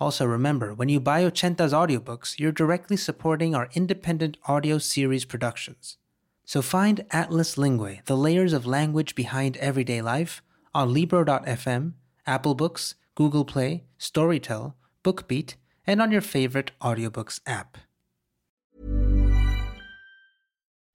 Also, remember when you buy Ochenta's audiobooks, you're directly supporting our independent audio series productions. So find Atlas Linguae, the layers of language behind everyday life, on Libro.fm, Apple Books, Google Play, Storytel, BookBeat, and on your favorite audiobooks app.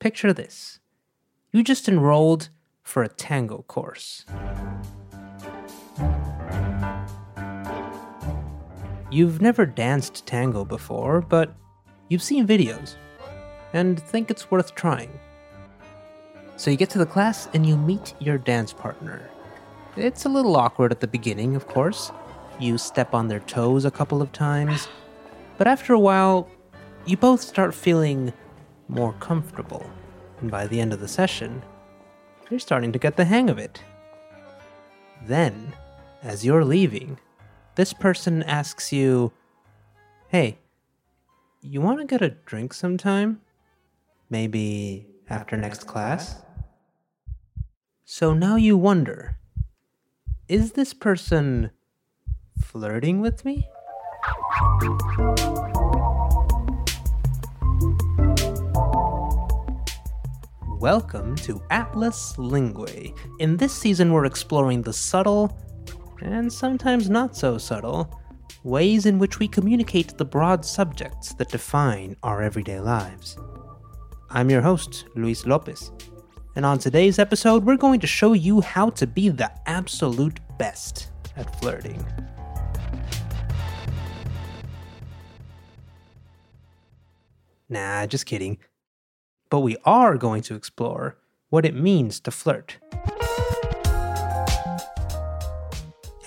Picture this you just enrolled for a tango course. You've never danced tango before, but you've seen videos and think it's worth trying. So you get to the class and you meet your dance partner. It's a little awkward at the beginning, of course. You step on their toes a couple of times, but after a while, you both start feeling more comfortable. And by the end of the session, you're starting to get the hang of it. Then, as you're leaving, this person asks you, Hey, you want to get a drink sometime? Maybe after next class? So now you wonder is this person flirting with me? Welcome to Atlas Linguae. In this season, we're exploring the subtle, and sometimes not so subtle, ways in which we communicate the broad subjects that define our everyday lives. I'm your host, Luis Lopez, and on today's episode, we're going to show you how to be the absolute best at flirting. Nah, just kidding. But we are going to explore what it means to flirt.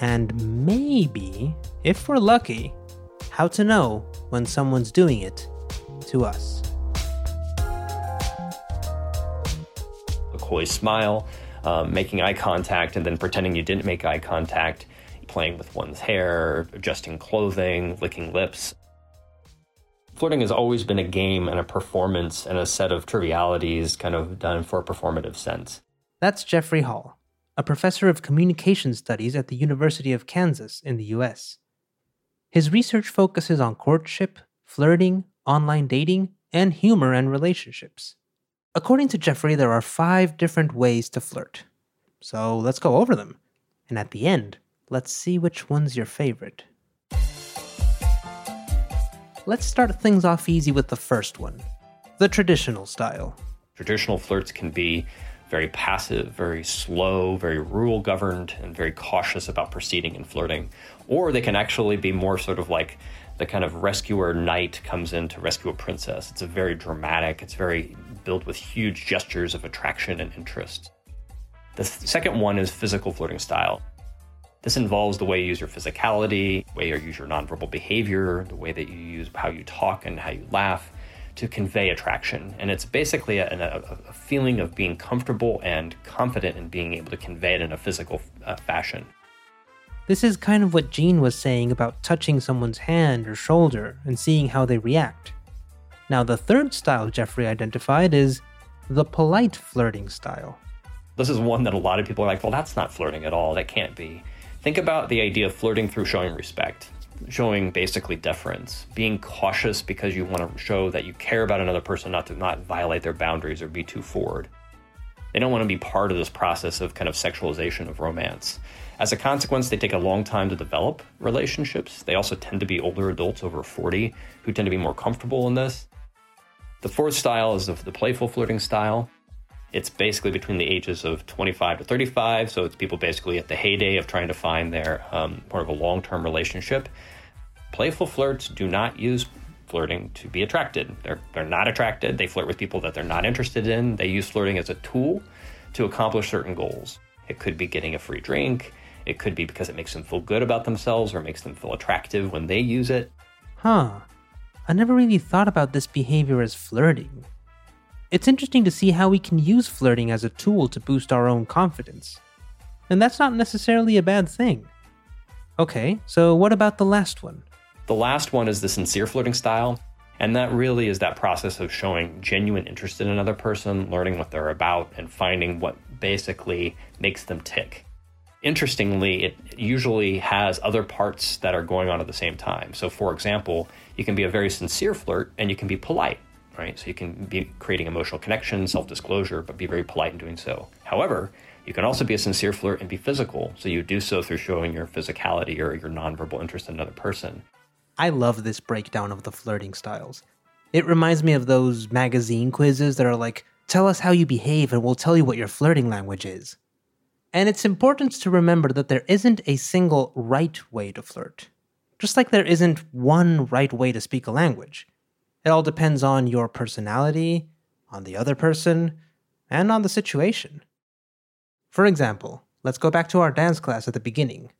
And maybe, if we're lucky, how to know when someone's doing it to us. a coy smile, um, making eye contact, and then pretending you didn't make eye contact, playing with one's hair, adjusting clothing, licking lips. Flirting has always been a game and a performance and a set of trivialities kind of done for a performative sense. That's Jeffrey Hall, a professor of communication studies at the University of Kansas in the US. His research focuses on courtship, flirting, online dating, and humor and relationships. According to Jeffrey, there are five different ways to flirt. So let's go over them. And at the end, let's see which one's your favorite. Let's start things off easy with the first one the traditional style. Traditional flirts can be very passive, very slow, very rule governed, and very cautious about proceeding and flirting. Or they can actually be more sort of like the kind of rescuer knight comes in to rescue a princess. It's a very dramatic, it's very built with huge gestures of attraction and interest. The second one is physical flirting style. This involves the way you use your physicality, the way you use your nonverbal behavior, the way that you use how you talk and how you laugh to convey attraction. And it's basically a, a, a feeling of being comfortable and confident in being able to convey it in a physical uh, fashion. This is kind of what Jean was saying about touching someone's hand or shoulder and seeing how they react. Now, the third style Jeffrey identified is the polite flirting style. This is one that a lot of people are like, well, that's not flirting at all. That can't be. Think about the idea of flirting through showing respect, showing basically deference, being cautious because you want to show that you care about another person, not to not violate their boundaries or be too forward. They don't want to be part of this process of kind of sexualization of romance. As a consequence, they take a long time to develop relationships. They also tend to be older adults over 40 who tend to be more comfortable in this. The fourth style is the playful flirting style. It's basically between the ages of 25 to 35, so it's people basically at the heyday of trying to find their um, more of a long term relationship. Playful flirts do not use flirting to be attracted. They're, they're not attracted. They flirt with people that they're not interested in. They use flirting as a tool to accomplish certain goals. It could be getting a free drink. It could be because it makes them feel good about themselves or makes them feel attractive when they use it. Huh. I never really thought about this behavior as flirting. It's interesting to see how we can use flirting as a tool to boost our own confidence. And that's not necessarily a bad thing. Okay, so what about the last one? The last one is the sincere flirting style. And that really is that process of showing genuine interest in another person, learning what they're about, and finding what basically makes them tick. Interestingly, it usually has other parts that are going on at the same time. So, for example, you can be a very sincere flirt and you can be polite, right? So, you can be creating emotional connection, self disclosure, but be very polite in doing so. However, you can also be a sincere flirt and be physical. So, you do so through showing your physicality or your nonverbal interest in another person. I love this breakdown of the flirting styles. It reminds me of those magazine quizzes that are like, tell us how you behave and we'll tell you what your flirting language is. And it's important to remember that there isn't a single right way to flirt. Just like there isn't one right way to speak a language. It all depends on your personality, on the other person, and on the situation. For example, let's go back to our dance class at the beginning.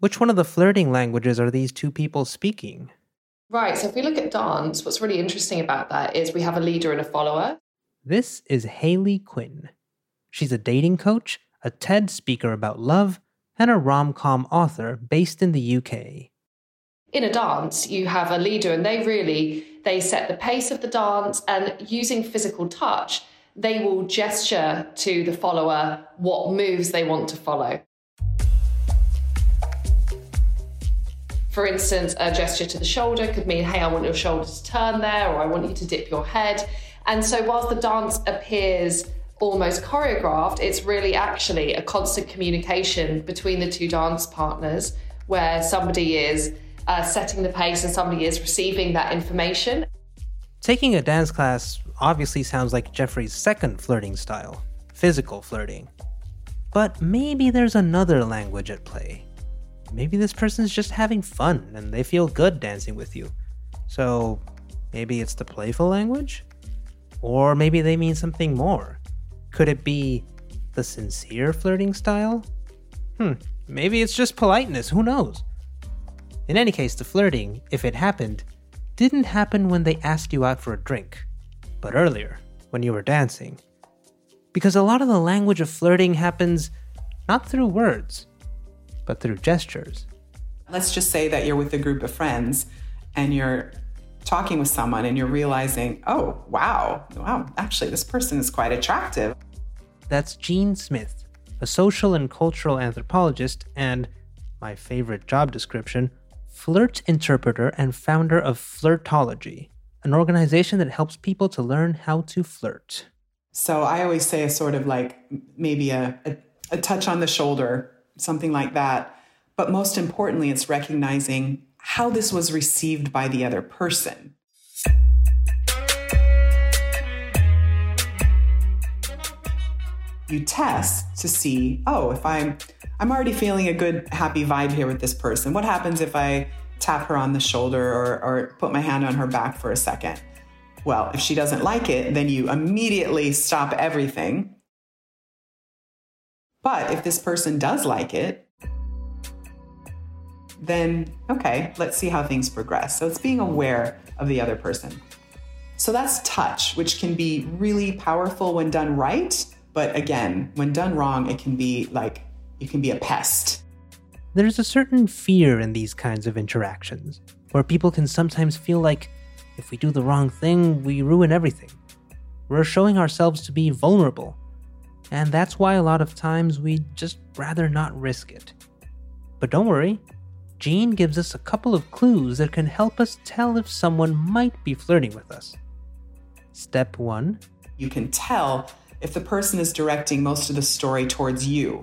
Which one of the flirting languages are these two people speaking? Right, so if we look at dance, what's really interesting about that is we have a leader and a follower. This is Hayley Quinn. She's a dating coach a TED speaker about love, and a rom com author based in the UK. In a dance, you have a leader, and they really they set the pace of the dance, and using physical touch, they will gesture to the follower what moves they want to follow. For instance, a gesture to the shoulder could mean, hey, I want your shoulder to turn there, or I want you to dip your head. And so, whilst the dance appears almost choreographed, it's really actually a constant communication between the two dance partners where somebody is uh, setting the pace and somebody is receiving that information. Taking a dance class obviously sounds like Jeffrey's second flirting style physical flirting. But maybe there's another language at play. Maybe this person's just having fun and they feel good dancing with you. So maybe it's the playful language? Or maybe they mean something more. Could it be the sincere flirting style? Hmm, maybe it's just politeness, who knows? In any case, the flirting, if it happened, didn't happen when they asked you out for a drink, but earlier, when you were dancing. Because a lot of the language of flirting happens not through words, but through gestures. Let's just say that you're with a group of friends and you're talking with someone and you're realizing, oh, wow, wow, actually, this person is quite attractive. That's Jean Smith, a social and cultural anthropologist and, my favorite job description, flirt interpreter and founder of Flirtology, an organization that helps people to learn how to flirt. So I always say a sort of like maybe a, a, a touch on the shoulder, something like that. But most importantly, it's recognizing how this was received by the other person. You test to see, oh, if I'm I'm already feeling a good happy vibe here with this person. What happens if I tap her on the shoulder or, or put my hand on her back for a second? Well, if she doesn't like it, then you immediately stop everything. But if this person does like it, then okay, let's see how things progress. So it's being aware of the other person. So that's touch, which can be really powerful when done right. But again, when done wrong, it can be like, it can be a pest. There's a certain fear in these kinds of interactions, where people can sometimes feel like if we do the wrong thing, we ruin everything. We're showing ourselves to be vulnerable. And that's why a lot of times we just rather not risk it. But don't worry, Jean gives us a couple of clues that can help us tell if someone might be flirting with us. Step 1 You can tell if the person is directing most of the story towards you,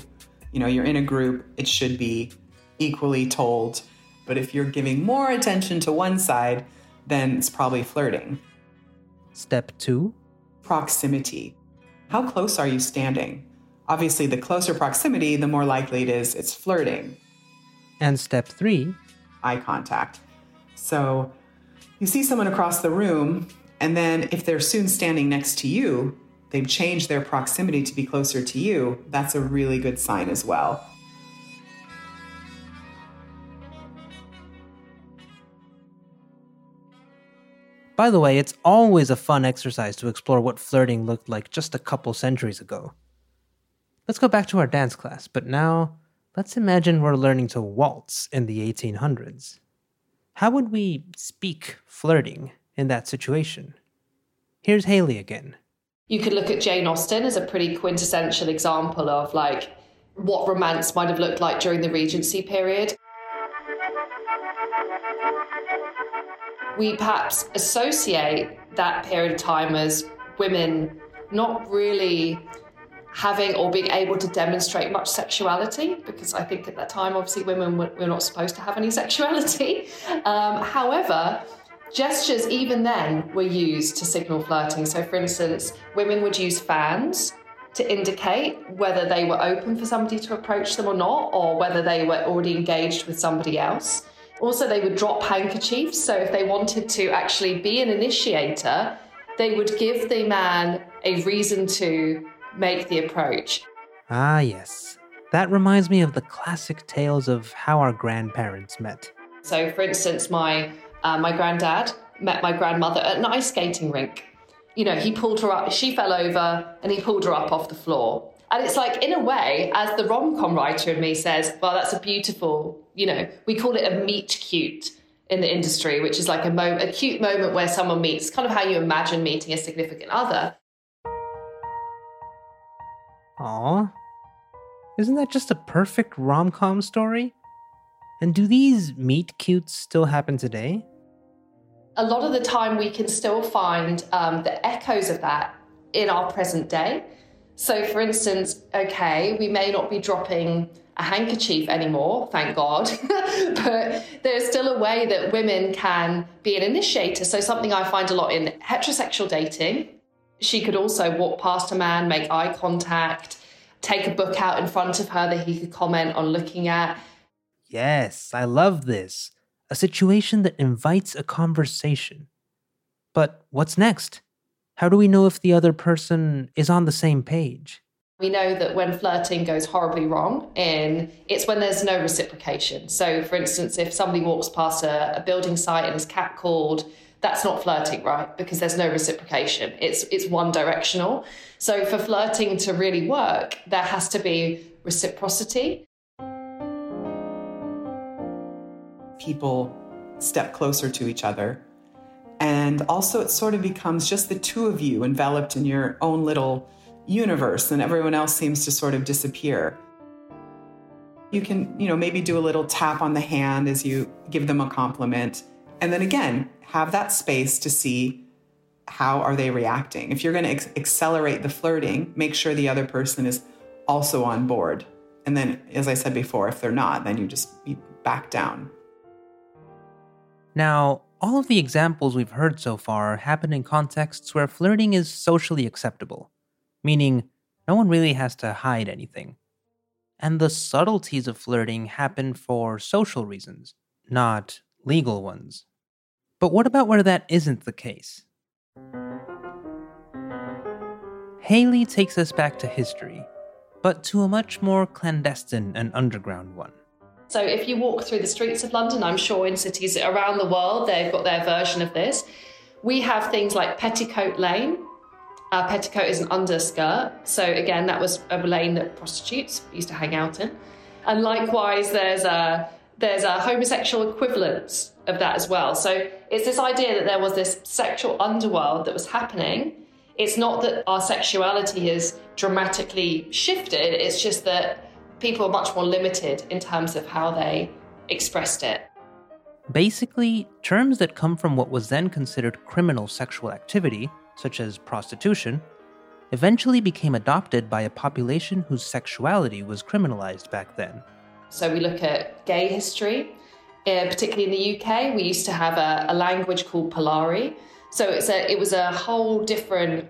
you know, you're in a group, it should be equally told. But if you're giving more attention to one side, then it's probably flirting. Step two proximity. How close are you standing? Obviously, the closer proximity, the more likely it is it's flirting. And step three eye contact. So you see someone across the room, and then if they're soon standing next to you, they've changed their proximity to be closer to you. That's a really good sign as well. By the way, it's always a fun exercise to explore what flirting looked like just a couple centuries ago. Let's go back to our dance class, but now let's imagine we're learning to waltz in the 1800s. How would we speak flirting in that situation? Here's Hayley again. You could look at Jane Austen as a pretty quintessential example of like what romance might have looked like during the Regency period. we perhaps associate that period of time as women not really having or being able to demonstrate much sexuality because I think at that time, obviously, women were, not supposed to have any sexuality. Um, however, gestures even then were used to signal flirting. So, for instance, women would use fans to indicate whether they were open for somebody to approach them or not, or whether they were already engaged with somebody else. Also, they would drop handkerchiefs. So, if they wanted to actually be an initiator, they would give the man a reason to make the approach. Ah, yes. That reminds me of the classic tales of how our grandparents met. So, for instance, my uh, my granddad met my grandmother at an ice skating rink. You know, he pulled her up. She fell over, and he pulled her up off the floor. And it's like, in a way, as the rom com writer in me says, well, that's a beautiful, you know, we call it a meet cute in the industry, which is like a, mo- a cute moment where someone meets, kind of how you imagine meeting a significant other. Aw. Isn't that just a perfect rom com story? And do these meet cutes still happen today? A lot of the time, we can still find um, the echoes of that in our present day. So, for instance, okay, we may not be dropping a handkerchief anymore, thank God, but there's still a way that women can be an initiator. So, something I find a lot in heterosexual dating, she could also walk past a man, make eye contact, take a book out in front of her that he could comment on looking at. Yes, I love this. A situation that invites a conversation. But what's next? How do we know if the other person is on the same page? We know that when flirting goes horribly wrong, in it's when there's no reciprocation. So, for instance, if somebody walks past a, a building site and is catcalled, that's not flirting, right? Because there's no reciprocation. It's it's one directional. So, for flirting to really work, there has to be reciprocity. People step closer to each other and also, it sort of becomes just the two of you enveloped in your own little universe, and everyone else seems to sort of disappear. You can, you know, maybe do a little tap on the hand as you give them a compliment. And then again, have that space to see how are they reacting. If you're going to ex- accelerate the flirting, make sure the other person is also on board. And then, as I said before, if they're not, then you just back down. Now, all of the examples we've heard so far happen in contexts where flirting is socially acceptable, meaning no one really has to hide anything. And the subtleties of flirting happen for social reasons, not legal ones. But what about where that isn't the case? Hayley takes us back to history, but to a much more clandestine and underground one. So if you walk through the streets of London, I'm sure in cities around the world, they've got their version of this. We have things like Petticoat Lane. Uh, petticoat is an underskirt. So again, that was a lane that prostitutes used to hang out in. And likewise, there's a there's a homosexual equivalent of that as well. So it's this idea that there was this sexual underworld that was happening. It's not that our sexuality has dramatically shifted. It's just that people are much more limited in terms of how they expressed it. Basically, terms that come from what was then considered criminal sexual activity, such as prostitution, eventually became adopted by a population whose sexuality was criminalized back then. So we look at gay history, uh, particularly in the UK. We used to have a, a language called Polari. So it's a, it was a whole different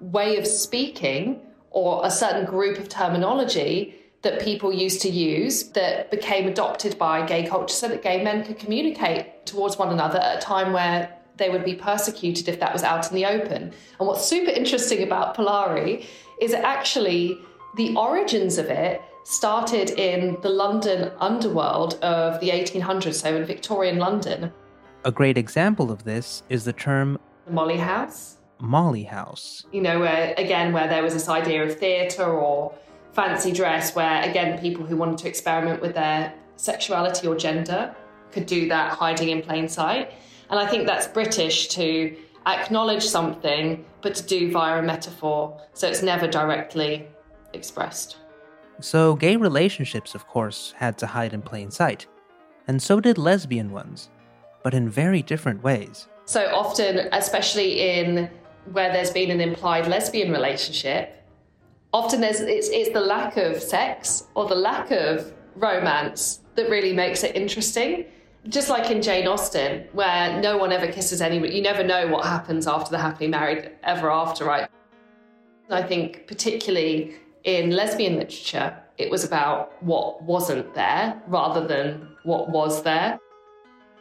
way of speaking or a certain group of terminology that people used to use that became adopted by gay culture so that gay men could communicate towards one another at a time where they would be persecuted if that was out in the open. And what's super interesting about Polari is that actually the origins of it started in the London underworld of the 1800s, so in Victorian London. A great example of this is the term Molly House. Molly House. You know, where again, where there was this idea of theatre or fancy dress, where again, people who wanted to experiment with their sexuality or gender could do that hiding in plain sight. And I think that's British to acknowledge something, but to do via a metaphor, so it's never directly expressed. So, gay relationships, of course, had to hide in plain sight, and so did lesbian ones, but in very different ways. So, often, especially in where there's been an implied lesbian relationship, often there's it's, it's the lack of sex or the lack of romance that really makes it interesting. Just like in Jane Austen, where no one ever kisses anyone, you never know what happens after the happily married ever after, right? I think, particularly in lesbian literature, it was about what wasn't there rather than what was there.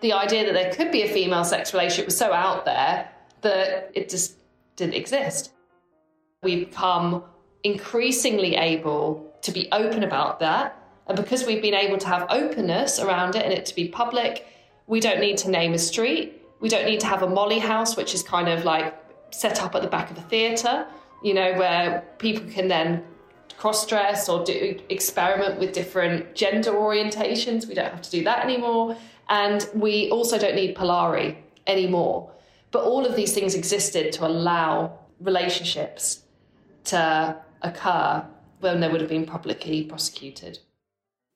The idea that there could be a female sex relationship was so out there that it just didn't exist. We've become increasingly able to be open about that and because we've been able to have openness around it and it to be public, we don't need to name a street. We don't need to have a Molly house, which is kind of like set up at the back of a theatre, you know, where people can then cross dress or do experiment with different gender orientations. We don't have to do that anymore. And we also don't need Polari anymore. But all of these things existed to allow relationships to occur when they would have been publicly prosecuted.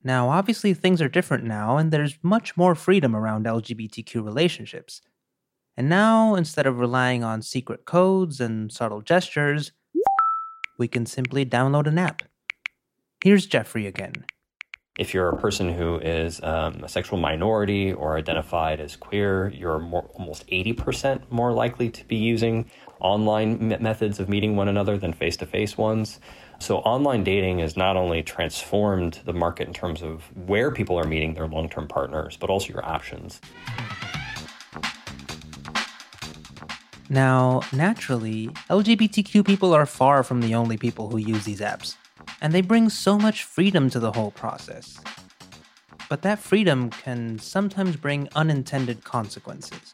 Now, obviously, things are different now, and there's much more freedom around LGBTQ relationships. And now, instead of relying on secret codes and subtle gestures, we can simply download an app. Here's Jeffrey again. If you're a person who is um, a sexual minority or identified as queer, you're more, almost 80% more likely to be using online methods of meeting one another than face to face ones. So, online dating has not only transformed the market in terms of where people are meeting their long term partners, but also your options. Now, naturally, LGBTQ people are far from the only people who use these apps, and they bring so much freedom to the whole process. But that freedom can sometimes bring unintended consequences.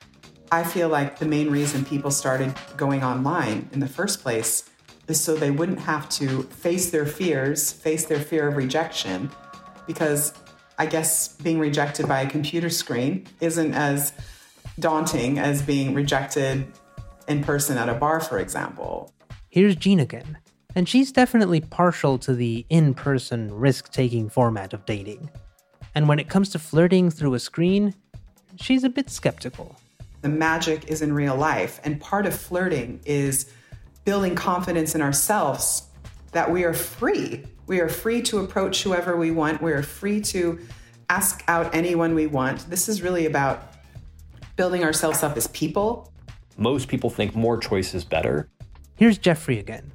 I feel like the main reason people started going online in the first place is so they wouldn't have to face their fears, face their fear of rejection, because I guess being rejected by a computer screen isn't as daunting as being rejected in person at a bar, for example. Here's Jean again, and she's definitely partial to the in person, risk taking format of dating. And when it comes to flirting through a screen, she's a bit skeptical. The magic is in real life, and part of flirting is building confidence in ourselves that we are free. We are free to approach whoever we want. We are free to ask out anyone we want. This is really about building ourselves up as people. Most people think more choice is better. Here's Jeffrey again.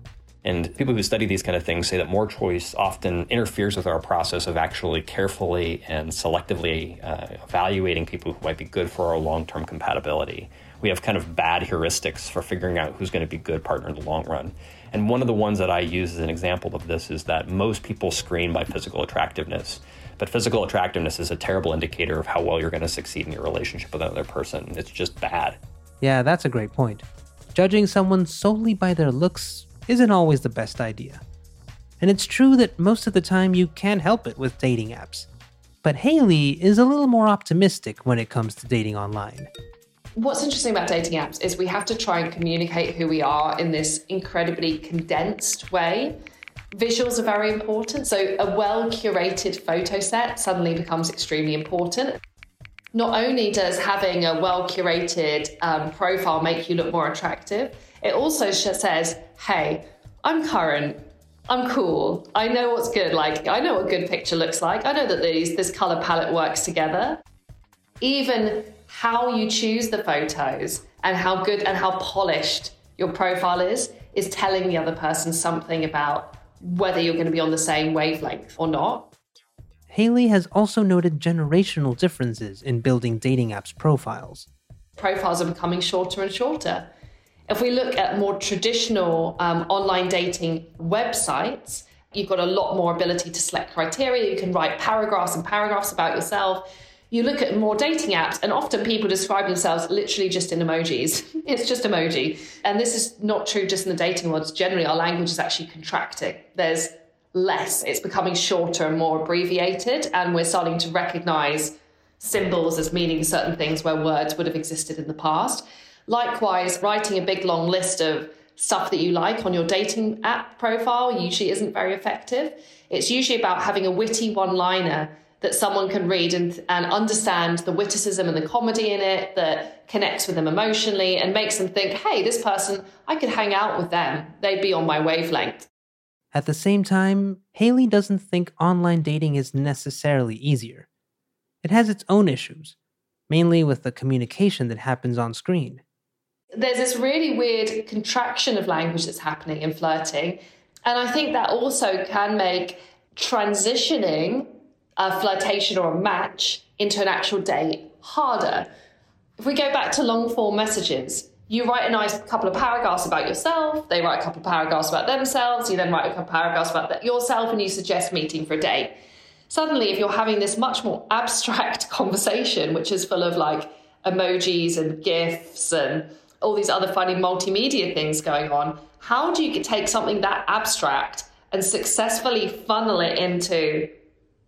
And people who study these kind of things say that more choice often interferes with our process of actually carefully and selectively uh, evaluating people who might be good for our long term compatibility we have kind of bad heuristics for figuring out who's going to be a good partner in the long run. And one of the ones that I use as an example of this is that most people screen by physical attractiveness. But physical attractiveness is a terrible indicator of how well you're going to succeed in your relationship with another person. It's just bad. Yeah, that's a great point. Judging someone solely by their looks isn't always the best idea. And it's true that most of the time you can't help it with dating apps. But Hayley is a little more optimistic when it comes to dating online what's interesting about dating apps is we have to try and communicate who we are in this incredibly condensed way. Visuals are very important. So, a well curated photo set suddenly becomes extremely important. Not only does having a well curated um, profile make you look more attractive, it also says, hey, I'm current. I'm cool. I know what's good. Like, I know what a good picture looks like. I know that these, this color palette works together. Even how you choose the photos and how good and how polished your profile is, is telling the other person something about whether you're going to be on the same wavelength or not. Hayley has also noted generational differences in building dating apps profiles. Profiles are becoming shorter and shorter. If we look at more traditional um, online dating websites, you've got a lot more ability to select criteria. You can write paragraphs and paragraphs about yourself. You look at more dating apps, and often people describe themselves literally just in emojis. it's just emoji. And this is not true just in the dating world. Generally, our language is actually contracting. There's less, it's becoming shorter and more abbreviated, and we're starting to recognize symbols as meaning certain things where words would have existed in the past. Likewise, writing a big long list of stuff that you like on your dating app profile usually isn't very effective. It's usually about having a witty one liner that someone can read and, and understand the witticism and the comedy in it that connects with them emotionally and makes them think, hey, this person, I could hang out with them. They'd be on my wavelength. At the same time, Hayley doesn't think online dating is necessarily easier. It has its own issues, mainly with the communication that happens on screen there's this really weird contraction of language that's happening in flirting. And I think that also can make transitioning a flirtation or a match into an actual date harder. If we go back to long form messages, you write a nice couple of paragraphs about yourself, they write a couple of paragraphs about themselves, you then write a couple of paragraphs about yourself, and you suggest meeting for a date. Suddenly, if you're having this much more abstract conversation, which is full of like emojis and GIFs and all these other funny multimedia things going on. How do you take something that abstract and successfully funnel it into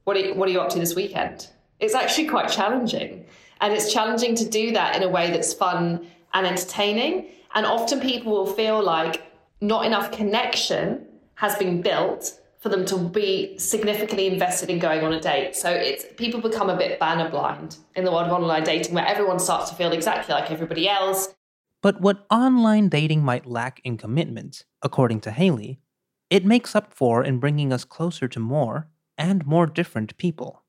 what are, you, what are you up to this weekend? It's actually quite challenging. And it's challenging to do that in a way that's fun and entertaining. And often people will feel like not enough connection has been built for them to be significantly invested in going on a date. So it's people become a bit banner blind in the world of online dating where everyone starts to feel exactly like everybody else. But what online dating might lack in commitment, according to Hayley, it makes up for in bringing us closer to more and more different people.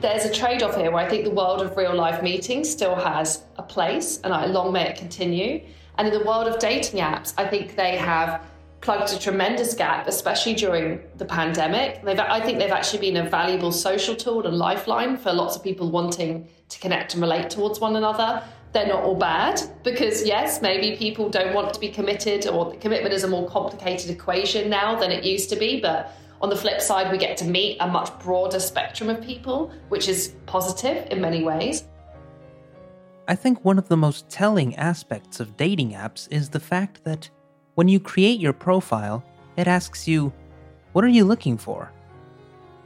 There's a trade off here where I think the world of real life meetings still has a place, and I long may it continue. And in the world of dating apps, I think they have plugged a tremendous gap, especially during the pandemic. They've, I think they've actually been a valuable social tool and lifeline for lots of people wanting to connect and relate towards one another. They're not all bad because, yes, maybe people don't want to be committed, or commitment is a more complicated equation now than it used to be. But on the flip side, we get to meet a much broader spectrum of people, which is positive in many ways. I think one of the most telling aspects of dating apps is the fact that when you create your profile, it asks you, What are you looking for?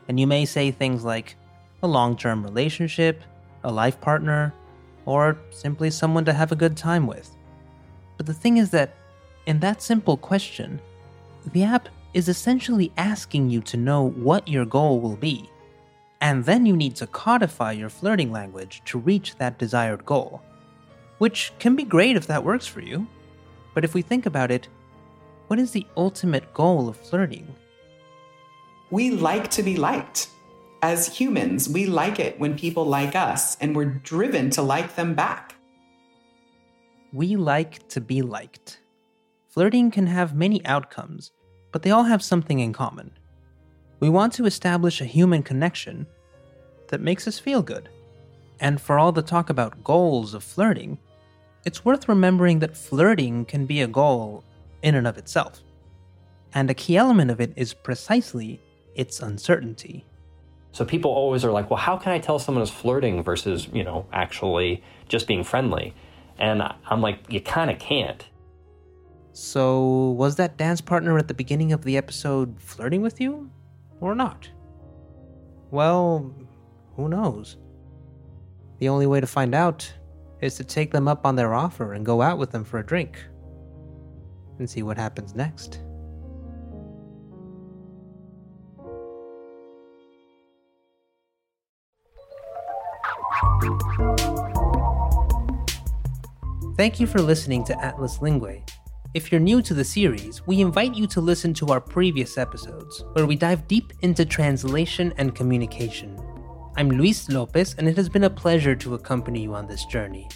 And you may say things like a long term relationship, a life partner, or simply someone to have a good time with. But the thing is that, in that simple question, the app is essentially asking you to know what your goal will be. And then you need to codify your flirting language to reach that desired goal. Which can be great if that works for you. But if we think about it, what is the ultimate goal of flirting? We like to be liked. As humans, we like it when people like us, and we're driven to like them back. We like to be liked. Flirting can have many outcomes, but they all have something in common. We want to establish a human connection that makes us feel good. And for all the talk about goals of flirting, it's worth remembering that flirting can be a goal in and of itself. And a key element of it is precisely its uncertainty. So people always are like, well, how can I tell someone is flirting versus, you know, actually just being friendly? And I'm like, you kind of can't. So, was that dance partner at the beginning of the episode flirting with you? Or not? Well, who knows? The only way to find out is to take them up on their offer and go out with them for a drink and see what happens next. Thank you for listening to Atlas Linguae. If you're new to the series, we invite you to listen to our previous episodes, where we dive deep into translation and communication. I'm Luis Lopez, and it has been a pleasure to accompany you on this journey.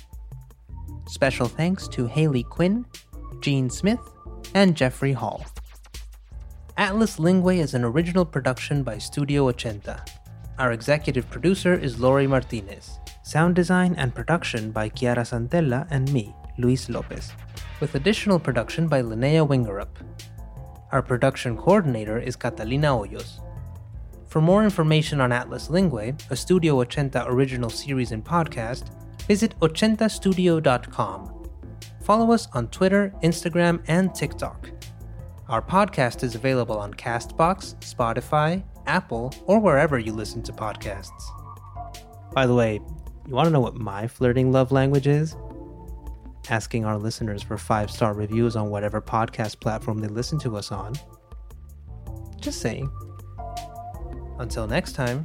Special thanks to Hayley Quinn, Jean Smith, and Jeffrey Hall. Atlas Linguae is an original production by Studio Ochenta. Our executive producer is Lory Martinez. Sound design and production by Chiara Santella and me, Luis Lopez, with additional production by Linnea Wingerup. Our production coordinator is Catalina Hoyos. For more information on Atlas Linguae, a Studio Ochenta original series and podcast, visit ochentastudio.com. Follow us on Twitter, Instagram, and TikTok. Our podcast is available on Castbox, Spotify, Apple, or wherever you listen to podcasts. By the way, you want to know what my flirting love language is? Asking our listeners for five star reviews on whatever podcast platform they listen to us on. Just saying. Until next time.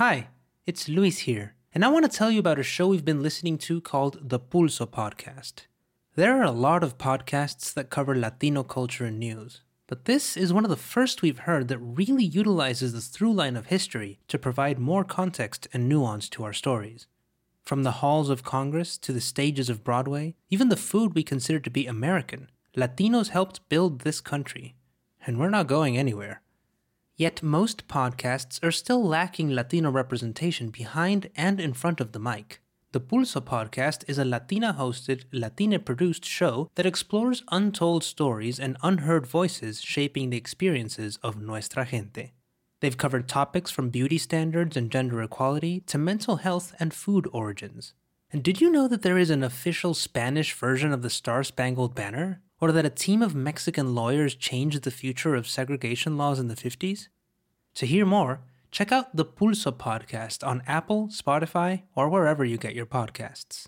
Hi, it's Luis here, and I want to tell you about a show we've been listening to called the Pulso Podcast. There are a lot of podcasts that cover Latino culture and news, but this is one of the first we've heard that really utilizes the through line of history to provide more context and nuance to our stories. From the halls of Congress to the stages of Broadway, even the food we consider to be American, Latinos helped build this country. And we're not going anywhere. Yet most podcasts are still lacking Latino representation behind and in front of the mic. The Pulso podcast is a Latina hosted, Latina produced show that explores untold stories and unheard voices shaping the experiences of nuestra gente. They've covered topics from beauty standards and gender equality to mental health and food origins. And did you know that there is an official Spanish version of the Star Spangled Banner? Or that a team of Mexican lawyers changed the future of segregation laws in the 50s? To hear more, check out the Pulso podcast on Apple, Spotify, or wherever you get your podcasts.